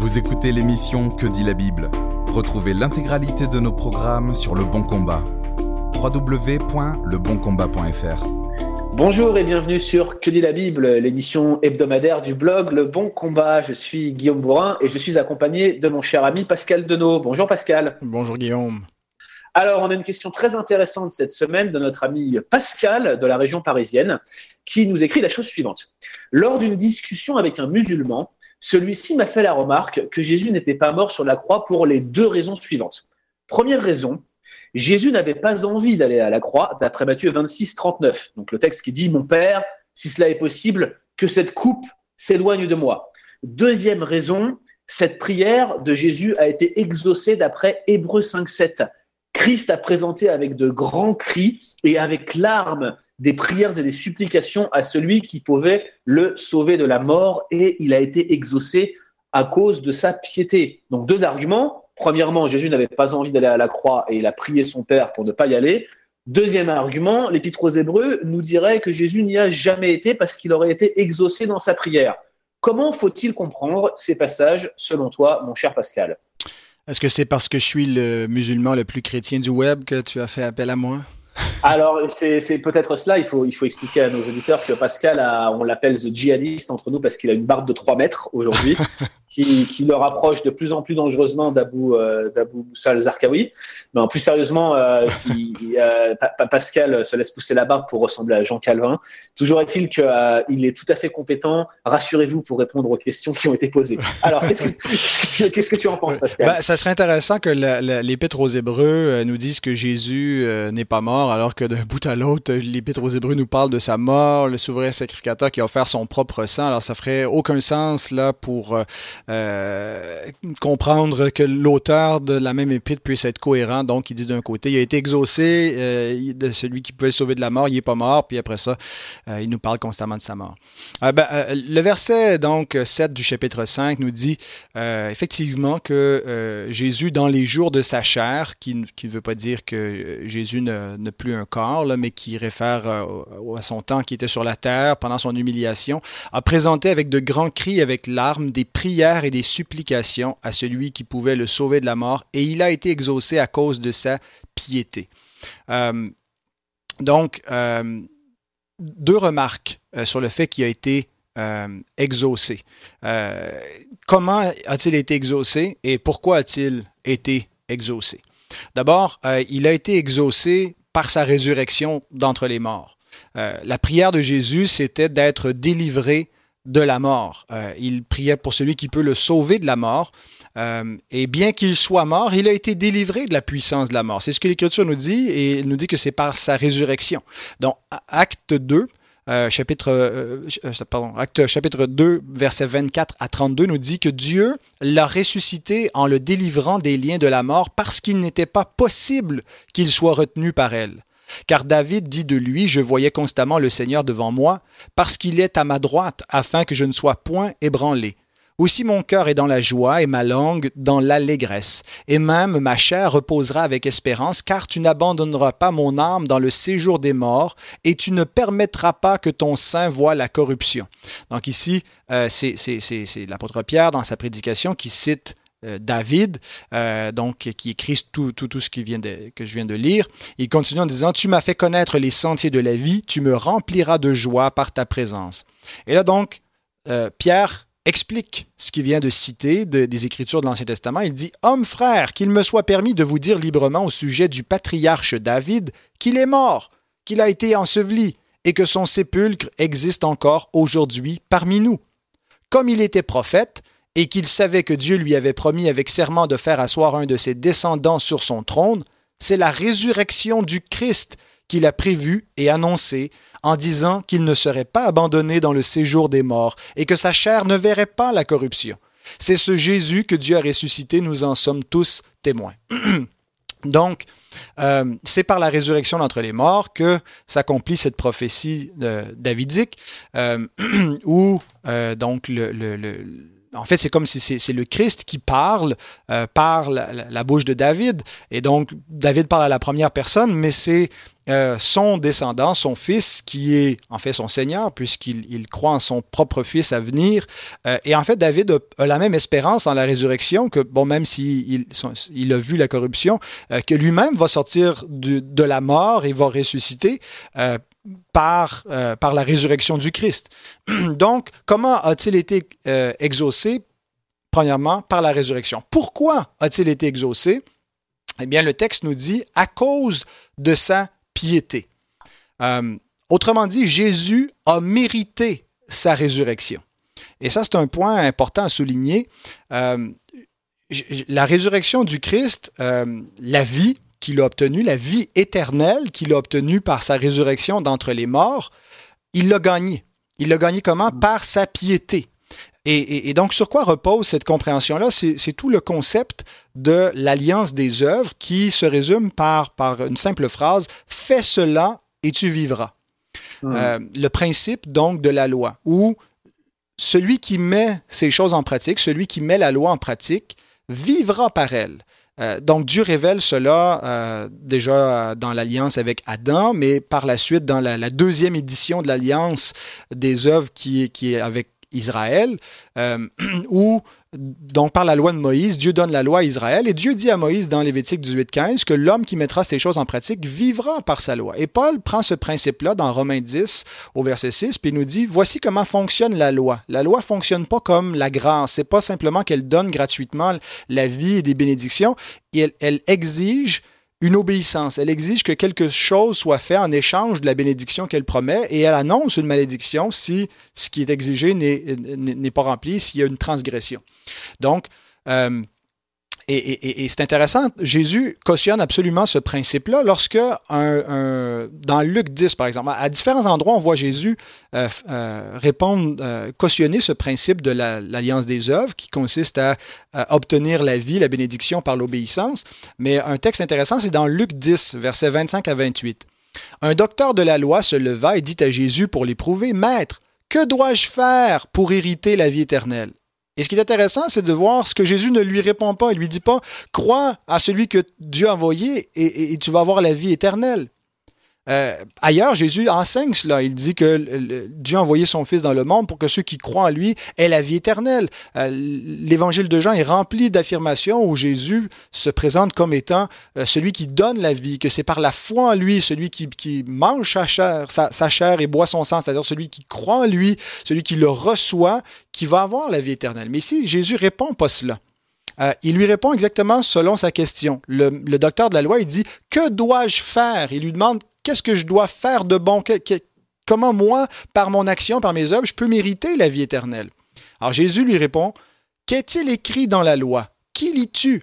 Vous écoutez l'émission Que dit la Bible Retrouvez l'intégralité de nos programmes sur Le Bon Combat. www.leboncombat.fr Bonjour et bienvenue sur Que dit la Bible, l'édition hebdomadaire du blog Le Bon Combat. Je suis Guillaume Bourrin et je suis accompagné de mon cher ami Pascal Denot. Bonjour Pascal. Bonjour Guillaume. Alors, on a une question très intéressante cette semaine de notre ami Pascal de la région parisienne qui nous écrit la chose suivante. Lors d'une discussion avec un musulman, celui-ci m'a fait la remarque que Jésus n'était pas mort sur la croix pour les deux raisons suivantes. Première raison, Jésus n'avait pas envie d'aller à la croix, d'après Matthieu 26, 39. Donc le texte qui dit Mon Père, si cela est possible, que cette coupe s'éloigne de moi. Deuxième raison, cette prière de Jésus a été exaucée d'après Hébreu 5, 7. Christ a présenté avec de grands cris et avec larmes des prières et des supplications à celui qui pouvait le sauver de la mort et il a été exaucé à cause de sa piété. Donc deux arguments. Premièrement, Jésus n'avait pas envie d'aller à la croix et il a prié son Père pour ne pas y aller. Deuxième argument, l'Épître aux Hébreux nous dirait que Jésus n'y a jamais été parce qu'il aurait été exaucé dans sa prière. Comment faut-il comprendre ces passages selon toi, mon cher Pascal? Est-ce que c'est parce que je suis le musulman le plus chrétien du web que tu as fait appel à moi? Alors, c'est peut-être cela. Il faut, il faut expliquer à nos auditeurs que Pascal, on l'appelle the djihadiste entre nous parce qu'il a une barbe de 3 mètres aujourd'hui, qui, qui, le rapproche de plus en plus dangereusement d'Abou euh, Moussa al-Zarqawi. Mais en plus sérieusement, euh, si euh, Pascal se laisse pousser la barbe pour ressembler à Jean Calvin, toujours est-il qu'il euh, est tout à fait compétent, rassurez-vous, pour répondre aux questions qui ont été posées. Alors, qu'est-ce que, qu'est-ce que tu en penses, Pascal? Ben, Ça serait intéressant que l'Épître aux Hébreux euh, nous dise que Jésus n'est pas mort, alors que d'un bout à l'autre, l'Épître aux Hébreux nous parle de sa mort, le souverain sacrificateur qui a offert son propre sang. Alors, ça ferait aucun sens là pour euh, comprendre que l'auteur de la même épître puisse être cohérent. Donc, il dit d'un côté, il a été exaucé euh, de celui qui pouvait le sauver de la mort, il n'est pas mort, puis après ça, euh, il nous parle constamment de sa mort. Ben, le verset donc 7 du chapitre 5 nous dit effectivement que Jésus, dans les jours de sa chair, qui ne veut pas dire que Jésus n'a plus un corps, là, mais qui réfère à son temps qui était sur la terre pendant son humiliation, a présenté avec de grands cris, avec larmes, des prières et des supplications à celui qui pouvait le sauver de la mort, et il a été exaucé à cause de sa piété. Euh, donc, euh, deux remarques euh, sur le fait qu'il a été exaucé. comment a-t-il été exaucé et pourquoi a-t-il été exaucé? D'abord, il a été exaucé par sa résurrection d'entre les morts. la prière de Jésus, c'était d'être délivré de la mort. Euh, il priait pour celui qui peut le sauver de la mort. Euh, et bien qu'il soit mort, il a été délivré de la puissance de la mort. C'est ce que l'Écriture nous dit, et il nous dit que c'est par sa résurrection. Donc, acte 2, euh, chapitre, pardon, chapitre 2, verset 24 à 32 nous dit que Dieu l'a ressuscité en le délivrant des liens de la mort parce qu'il n'était pas possible qu'il soit retenu par elle. Car David dit de lui, Je voyais constamment le Seigneur devant moi, parce qu'il est à ma droite, afin que je ne sois point ébranlé. Aussi mon cœur est dans la joie et ma langue dans l'allégresse. Et même ma chair reposera avec espérance, car tu n'abandonneras pas mon âme dans le séjour des morts, et tu ne permettras pas que ton sein voie la corruption. Donc ici, euh, c'est l'apôtre Pierre dans sa prédication qui cite David, euh, donc qui écrit tout, tout, tout ce qui vient de, que je viens de lire. Il continue en disant, Tu m'as fait connaître les sentiers de la vie, tu me rempliras de joie par ta présence. Et là donc, euh, Pierre explique ce qu'il vient de citer des Écritures de l'Ancien Testament. Il dit, Homme frère, qu'il me soit permis de vous dire librement au sujet du patriarche David qu'il est mort, qu'il a été enseveli et que son sépulcre existe encore aujourd'hui parmi nous. Comme il était prophète, et qu'il savait que Dieu lui avait promis avec serment de faire asseoir un de ses descendants sur son trône, c'est la résurrection du Christ qu'il a prévue et annoncée en disant qu'il ne serait pas abandonné dans le séjour des morts et que sa chair ne verrait pas la corruption. C'est ce Jésus que Dieu a ressuscité, nous en sommes tous témoins. Donc, euh, c'est par la résurrection d'entre les morts que s'accomplit cette prophétie euh, davidique, euh, où donc le en fait, c'est comme si c'est le Christ qui parle euh, par la, bouche de David. Et donc, David parle à la première personne, mais c'est euh, son descendant, son fils, qui est en fait son Seigneur, puisqu'il il croit en son propre fils à venir. Euh, et en fait, David a, la même espérance en la résurrection que, bon, même s'il il, a vu la corruption, euh, que lui-même va sortir de la mort et va ressusciter par, par la résurrection du Christ. Donc, comment a-t-il été exaucé? Premièrement, par la résurrection. Pourquoi a-t-il été exaucé? Eh bien, le texte nous dit à cause de sa piété. Euh, autrement dit, Jésus a mérité sa résurrection. Et ça, c'est un point important à souligner. Euh, la résurrection du Christ, euh, la vie qu'il a obtenue, la vie éternelle qu'il a obtenue par sa résurrection d'entre les morts, il l'a gagnée. Il l'a gagnée comment? Par sa piété. Et, donc, sur quoi repose cette compréhension-là? C'est tout le concept de l'alliance des œuvres qui se résume par, par une simple phrase Fais cela et tu vivras. Hmm. Euh, le principe donc de la loi, où celui qui met ces choses en pratique, celui qui met la loi en pratique, vivra par elle. Euh, donc Dieu révèle cela euh, déjà dans l'alliance avec Adam, mais par la suite dans la, deuxième édition de l'alliance des œuvres qui, qui est avec Israël, euh, où, donc par la loi de Moïse, Dieu donne la loi à Israël, et Dieu dit à Moïse dans Lévitique 18.15 que l'homme qui mettra ces choses en pratique vivra par sa loi. Et Paul prend ce principe-là dans Romains 10 au verset 6, puis il nous dit, voici comment fonctionne la loi. La loi fonctionne pas comme la grâce, c'est pas simplement qu'elle donne gratuitement la vie et des bénédictions, elle, elle exige une obéissance. Elle exige que quelque chose soit fait en échange de la bénédiction qu'elle promet et elle annonce une malédiction si ce qui est exigé n'est pas rempli, s'il y a une transgression. Donc, euh, et, c'est intéressant, Jésus cautionne absolument ce principe-là lorsque, un, dans Luc 10, par exemple, à différents endroits, on voit Jésus euh, euh, répondre, euh, cautionner ce principe de l'alliance des œuvres qui consiste à, obtenir la vie, la bénédiction par l'obéissance. Mais un texte intéressant, c'est dans Luc 10, versets 25 à 28. Un docteur de la loi se leva et dit à Jésus pour l'éprouver, Maître, que dois-je faire pour hériter la vie éternelle? Et ce qui est intéressant, c'est de voir ce que Jésus ne lui répond pas. Il lui dit pas, crois à celui que Dieu a envoyé et, tu vas avoir la vie éternelle. Euh, ailleurs, Jésus enseigne cela. Il dit que Dieu a envoyé son Fils dans le monde pour que ceux qui croient en lui aient la vie éternelle. Euh, l'évangile de Jean est rempli d'affirmations où Jésus se présente comme étant euh, celui qui donne la vie, que c'est par la foi en lui, celui qui, mange sa chair, sa, chair et boit son sang, c'est-à-dire celui qui croit en lui, celui qui le reçoit, qui va avoir la vie éternelle. Mais ici, Jésus répond pas cela. il lui répond exactement selon sa question. Le, le, docteur de la loi, il dit Que dois-je faire Il lui demande Qu'est-ce que je dois faire de bon? comment moi, par mon action, par mes œuvres, je peux mériter la vie éternelle? Alors Jésus lui répond, Qu'est-il écrit dans la loi? Qui lis-tu?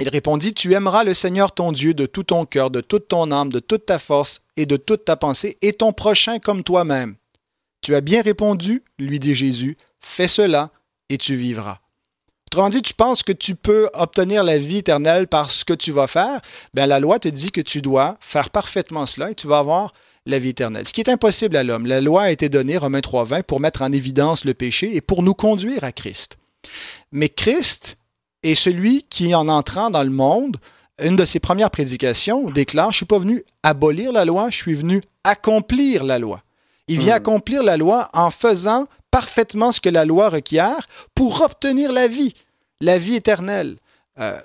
Il répondit, Tu aimeras le Seigneur ton Dieu de tout ton cœur, de toute ton âme, de toute ta force et de toute ta pensée, et ton prochain comme toi-même. Tu as bien répondu, lui dit Jésus, fais cela et tu vivras. Autrement dit, tu penses que tu peux obtenir la vie éternelle par ce que tu vas faire, bien, la loi te dit que tu dois faire parfaitement cela et tu vas avoir la vie éternelle. Ce qui est impossible à l'homme. La loi a été donnée, Romains 3.20, pour mettre en évidence le péché et pour nous conduire à Christ. Mais Christ est celui qui, en entrant dans le monde, une de ses premières prédications déclare, je ne suis pas venu abolir la loi, je suis venu accomplir la loi. Il vient hmm. accomplir la loi en faisant parfaitement ce que la loi requiert pour obtenir la vie, la vie éternelle. Euh,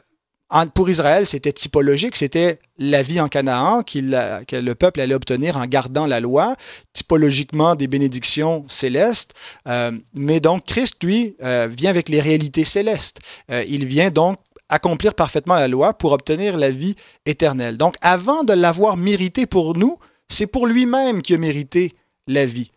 pour Israël, c'était typologique, c'était la vie en Canaan que le peuple allait obtenir en gardant la loi, typologiquement des bénédictions célestes. Euh, mais donc Christ, lui, euh, vient avec les réalités célestes. il vient donc accomplir parfaitement la loi pour obtenir la vie éternelle. Donc avant de l'avoir mérité pour nous, c'est pour lui-même qu'il a mérité la vie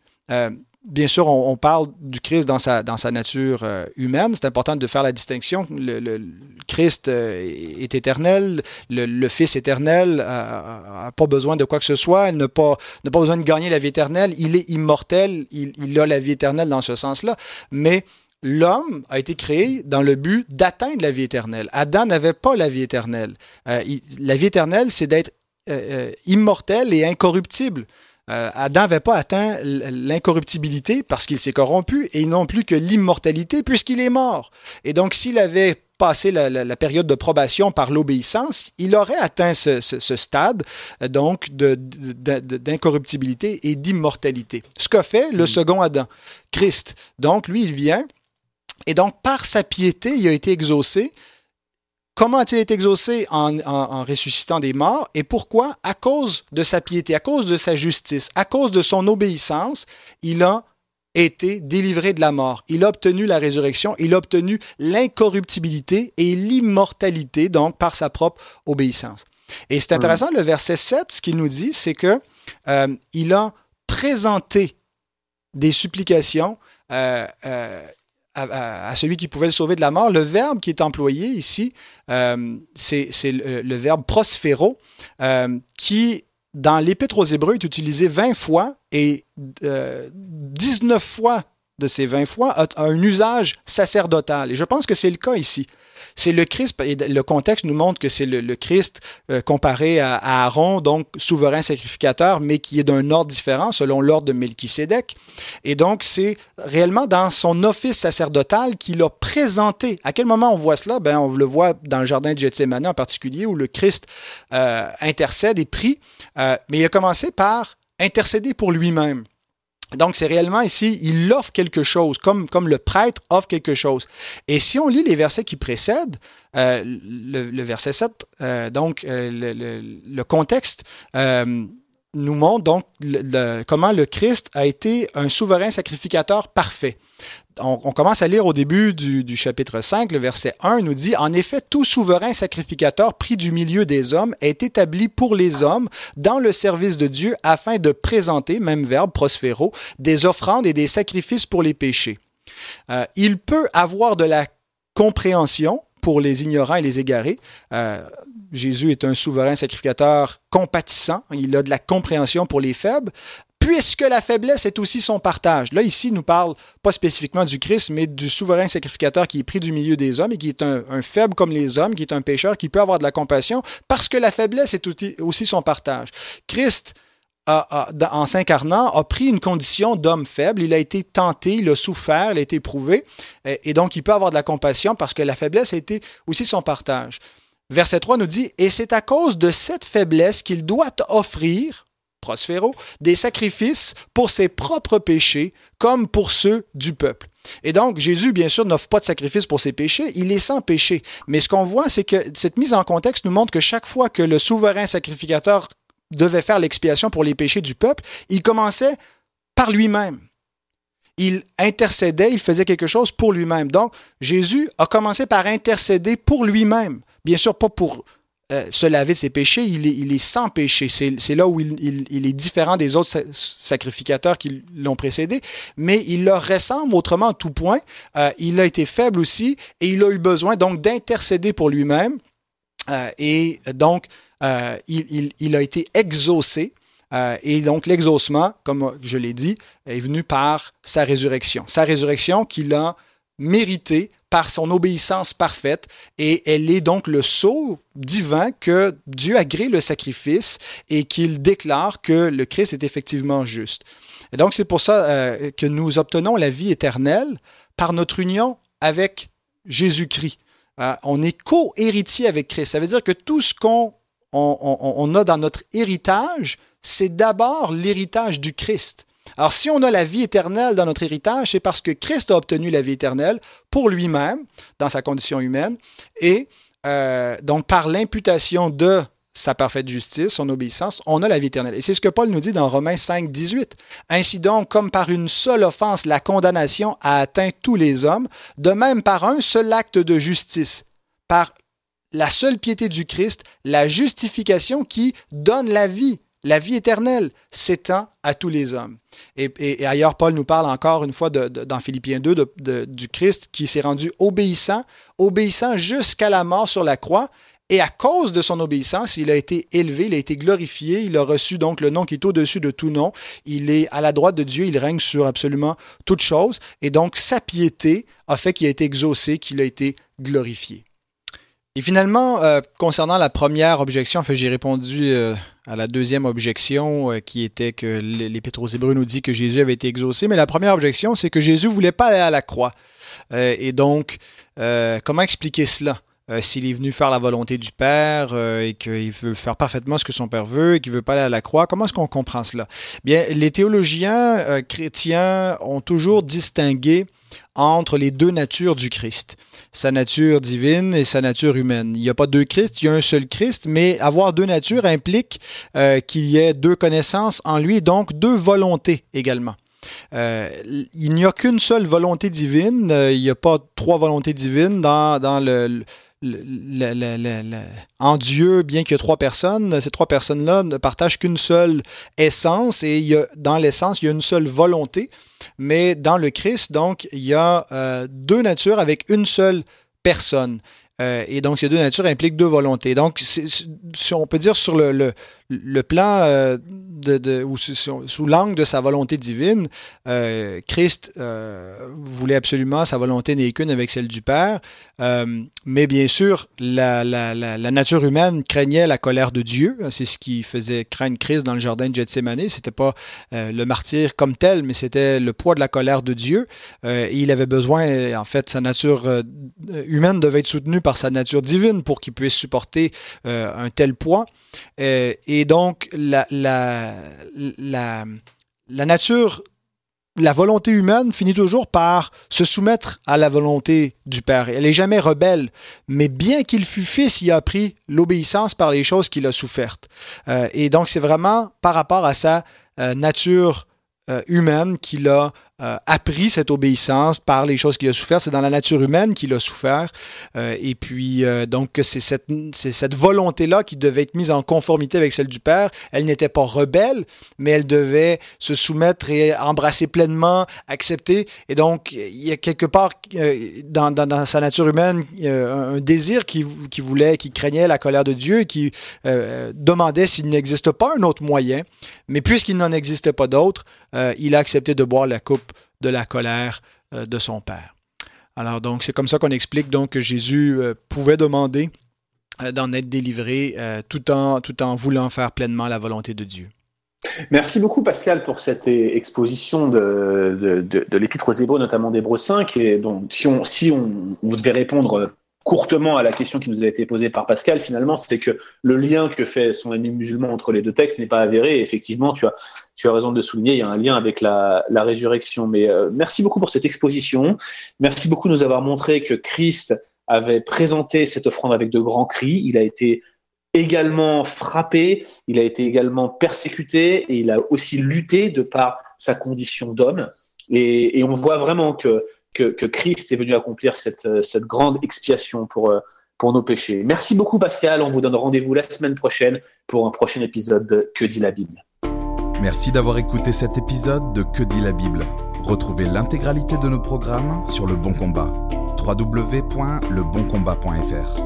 bien sûr, on, parle du Christ dans sa, nature euh, humaine. C'est important de faire la distinction. Le, Christ euh, est éternel, le, Fils éternel n'a pas besoin de quoi que ce soit, il n'a pas, pas besoin de gagner la vie éternelle. Il est immortel, il, a la vie éternelle dans ce sens-là. Mais l'homme a été créé dans le but d'atteindre la vie éternelle. Adam n'avait pas la vie éternelle. Euh, la vie éternelle, c'est d'être immortel et incorruptible. Euh, Adam n'avait pas atteint l'incorruptibilité parce qu'il s'est corrompu et non plus que l'immortalité puisqu'il est mort. Et donc s'il avait passé la, période de probation par l'obéissance, il aurait atteint ce, stade euh, donc d'incorruptibilité et d'immortalité. Ce qu'a fait le mm. second Adam, Christ. Donc lui, il vient et donc par sa piété, il a été exaucé. Comment a-t-il été exaucé en, ressuscitant des morts et pourquoi? À cause de sa piété, à cause de sa justice, à cause de son obéissance, il a été délivré de la mort. Il a obtenu la résurrection, il a obtenu l'incorruptibilité et l'immortalité, donc par sa propre obéissance. Et c'est intéressant, le verset 7, ce qu'il nous dit, c'est que euh, il a présenté des supplications euh, euh, à, celui qui pouvait le sauver de la mort. Le verbe qui est employé ici, c'est le, verbe prosphéro, qui dans l'Épître aux Hébreux est utilisé 20 fois et 19 fois de ces 20 fois a un usage sacerdotal. Et je pense que c'est le cas ici. C'est le Christ, et le contexte nous montre que c'est le, Christ euh, comparé à, Aaron, donc souverain sacrificateur, mais qui est d'un ordre différent selon l'ordre de Melchisédek. Et donc, c'est réellement dans son office sacerdotal qu'il a présenté. À quel moment on voit cela? Ben, on le voit dans le jardin de Gethsemane en particulier, où le Christ euh, intercède et prie. Euh, mais il a commencé par intercéder pour lui-même. Donc, c'est réellement ici, il offre quelque chose, comme, le prêtre offre quelque chose. Et si on lit les versets qui précèdent, euh, le, verset 7, euh, donc euh, le, contexte nous montre donc comment le Christ a été un souverain sacrificateur parfait on, commence à lire au début du, chapitre 5, le verset 1 nous dit, En effet, tout souverain sacrificateur pris du milieu des hommes est établi pour les hommes dans le service de Dieu afin de présenter, même verbe, prosphéro, des offrandes et des sacrifices pour les péchés. Euh, il peut avoir de la compréhension pour les ignorants et les égarés. Euh, Jésus est un souverain sacrificateur compatissant, il a de la compréhension pour les faibles, puisque la faiblesse est aussi son partage. Là, ici, il nous parle pas spécifiquement du Christ, mais du souverain sacrificateur qui est pris du milieu des hommes et qui est un, faible comme les hommes, qui est un pécheur, qui peut avoir de la compassion, parce que la faiblesse est aussi son partage. Christ, en s'incarnant, a pris une condition d'homme faible. Il a été tenté, il a souffert, il a été éprouvé. Et, et donc, il peut avoir de la compassion parce que la faiblesse a été aussi son partage. Verset 3 nous dit, Et c'est à cause de cette faiblesse qu'il doit offrir Des sacrifices pour ses propres péchés comme pour ceux du peuple. Et donc, Jésus, bien sûr, n'offre pas de sacrifice pour ses péchés, il est sans péché. Mais ce qu'on voit, c'est que cette mise en contexte nous montre que chaque fois que le souverain sacrificateur devait faire l'expiation pour les péchés du peuple, il commençait par lui-même. Il intercédait, il faisait quelque chose pour lui-même. Donc, Jésus a commencé par intercéder pour lui-même. Bien sûr, pas pour euh, se laver de ses péchés, il est, sans péché. C'est là où il, est différent des autres sacrificateurs qui l'ont précédé, mais il leur ressemble autrement en tout point. Euh, il a été faible aussi et il a eu besoin donc d'intercéder pour lui-même. Euh, et donc, il, il, a été exaucé. et donc, l'exaucement, comme je l'ai dit, est venu par sa résurrection. Sa résurrection qu'il a méritée par son obéissance parfaite et elle est donc le sceau divin que Dieu agrée le sacrifice et qu'il déclare que le Christ est effectivement juste. Et donc c'est pour ça euh, que nous obtenons la vie éternelle par notre union avec Jésus-Christ. Euh, on est co-héritier avec Christ. Ça veut dire que tout ce qu'on on a dans notre héritage, c'est d'abord l'héritage du Christ. Alors, si on a la vie éternelle dans notre héritage, c'est parce que Christ a obtenu la vie éternelle pour lui-même, dans sa condition humaine, et euh, donc par l'imputation de sa parfaite justice, son obéissance, on a la vie éternelle. Et c'est ce que Paul nous dit dans Romains 5, 18. Ainsi donc, comme par une seule offense, la condamnation a atteint tous les hommes, de même par un seul acte de justice, par la seule piété du Christ, la justification qui donne la vie la vie éternelle s'étend à tous les hommes. Et, ailleurs, Paul nous parle encore une fois dans Philippiens 2 du Christ qui s'est rendu obéissant, obéissant jusqu'à la mort sur la croix. Et à cause de son obéissance, il a été élevé, il a été glorifié, il a reçu donc le nom qui est au-dessus de tout nom. Il est à la droite de Dieu, il règne sur absolument toutes choses. Et donc sa piété a fait qu'il a été exaucé, qu'il a été glorifié. Et finalement, euh, concernant la première objection, en j'ai répondu euh, à la deuxième objection euh, qui était que l'Épître aux Hébreux nous dit que Jésus avait été exaucé. Mais la première objection, c'est que Jésus voulait pas aller à la croix. et donc, comment expliquer cela? s'il est venu faire la volonté du Père et qu'il veut faire parfaitement ce que son Père veut et qu'il veut pas aller à la croix, comment est-ce qu'on comprend cela? Bien, les théologiens chrétiens ont toujours distingué entre les deux natures du Christ, sa nature divine et sa nature humaine. Il n'y a pas deux Christ, il y a un seul Christ, mais avoir deux natures implique euh, qu'il y ait deux connaissances en lui, donc deux volontés également. Euh, il n'y a qu'une seule volonté divine, euh, il n'y a pas trois volontés divines dans, dans le, en Dieu, bien qu'il y ait trois personnes, ces trois personnes-là ne partagent qu'une seule essence et dans l'essence, il y a une seule volonté. Mais dans le Christ, donc, il y a euh, deux natures avec une seule personne. Euh, et donc, ces deux natures impliquent deux volontés. Donc, on peut dire sur le, le, plan euh, de, ou sous, l'angle de sa volonté divine, euh, Christ euh, voulait absolument sa volonté n'est qu'une avec celle du Père, mais bien sûr, la, nature humaine craignait la colère de Dieu. C'est ce qui faisait craindre Christ dans le jardin de Gethsemane. C'était pas le martyr comme tel, mais c'était le poids de la colère de Dieu. et il avait besoin, en fait, sa nature humaine devait être soutenue par sa nature divine pour qu'il puisse supporter un tel poids. Et donc, la, nature la volonté humaine finit toujours par se soumettre à la volonté du Père. Elle n'est jamais rebelle, mais bien qu'il fût fils, il a appris l'obéissance par les choses qu'il a souffertes. Euh, et donc, c'est vraiment par rapport à sa euh, nature euh, humaine qu'il a euh, appris cette obéissance par les choses qu'il a souffert. C'est dans la nature humaine qu'il a souffert. Euh, et puis, euh, donc, c'est cette, volonté-là qui devait être mise en conformité avec celle du Père. Elle n'était pas rebelle, mais elle devait se soumettre et embrasser pleinement, accepter. Et donc, il y a quelque part dans, dans, sa nature humaine un désir qui, qui, voulait, qui craignait la colère de Dieu qui demandait s'il n'existe pas un autre moyen. Mais puisqu'il n'en existait pas d'autre, il a accepté de boire la coupe de la colère euh, de son Père. Alors donc c'est comme ça qu'on explique donc que Jésus euh, pouvait demander euh, d'en être délivré tout, en, tout en voulant faire pleinement la volonté de Dieu. Merci beaucoup Pascal pour cette exposition de, de, l'Épître aux Hébreux, notamment d'Hébreux 5. Et donc, si, on, si on, vous devez répondre courtement à la question qui nous a été posée par Pascal, finalement, c'est que le lien que fait son ami musulman entre les deux textes n'est pas avéré. effectivement, tu as, tu as raison de le souligner, il y a un lien avec la, la résurrection. Mais euh, merci beaucoup pour cette exposition. Merci beaucoup de nous avoir montré que Christ avait présenté cette offrande avec de grands cris. Il a été également frappé, il a été également persécuté et il a aussi lutté de par sa condition d'homme. Et, et, on voit vraiment que que, Christ est venu accomplir cette, cette grande expiation pour, euh, pour nos péchés. Merci beaucoup Pascal, on vous donne rendez-vous la semaine prochaine pour un prochain épisode de Que dit la Bible? Merci d'avoir écouté cet épisode de Que dit la Bible. Retrouvez l'intégralité de nos programmes sur Le Bon Combat. www.leboncombat.fr